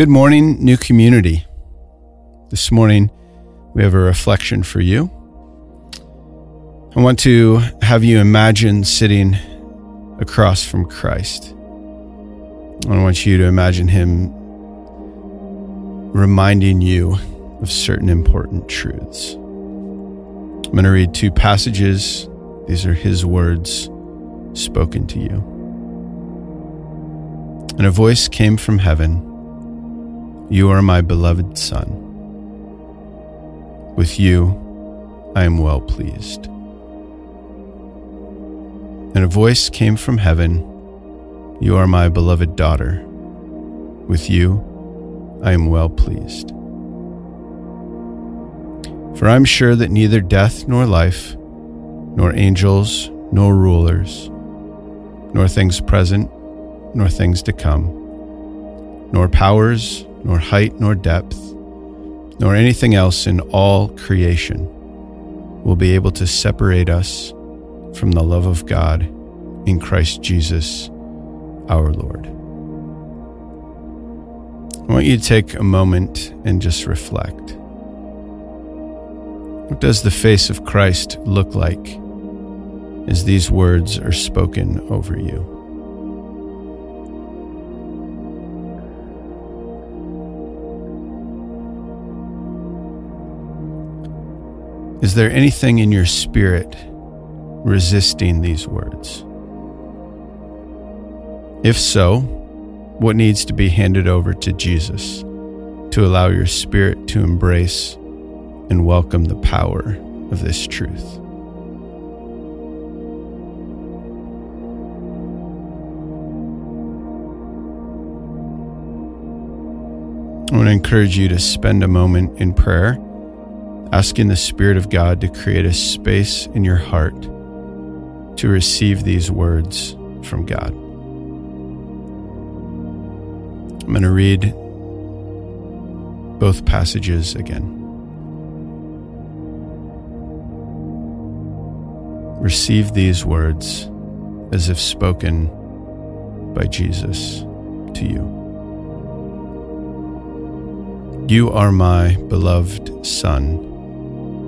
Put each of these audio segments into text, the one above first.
Good morning, new community. This morning, we have a reflection for you. I want to have you imagine sitting across from Christ. I want you to imagine Him reminding you of certain important truths. I'm going to read two passages. These are His words spoken to you. And a voice came from heaven You are my beloved Son. With you I am well pleased. And a voice came from heaven You are my beloved daughter. With you I am well pleased. For I am sure that neither death nor life, nor angels, nor rulers, nor things present, nor things to come, nor powers, nor height, nor depth, nor anything else in all creation will be able to separate us from the love of God in Christ Jesus our Lord. I want you to take a moment and just reflect. What does the face of Christ look like as these words are spoken over you? Is there anything in your spirit resisting these words? If so, what needs to be handed over to Jesus to allow your spirit to embrace and welcome the power of this truth? I want to encourage you to spend a moment in prayer asking the Spirit of God to create a space in your heart to receive these words from God. I'm going to read both passages again. Receive these words as if spoken by Jesus to you. You are my beloved Son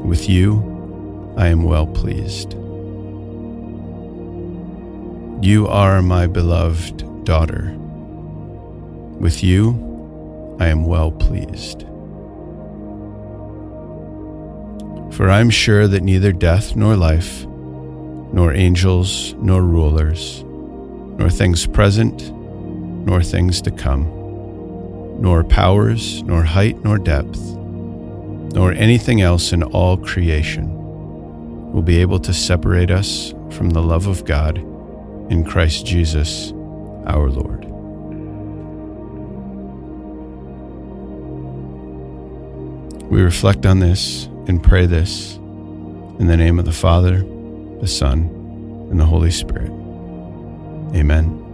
with you, I am well pleased. You are my beloved daughter. With you, I am well pleased. For I am sure that neither death nor life, nor angels nor rulers, nor things present, nor things to come, nor powers, nor height, nor depth nor anything else in all creation will be able to separate us from the love of God in Christ Jesus our Lord. We reflect on this and pray this in the name of the Father, the Son, and the Holy Spirit. Amen.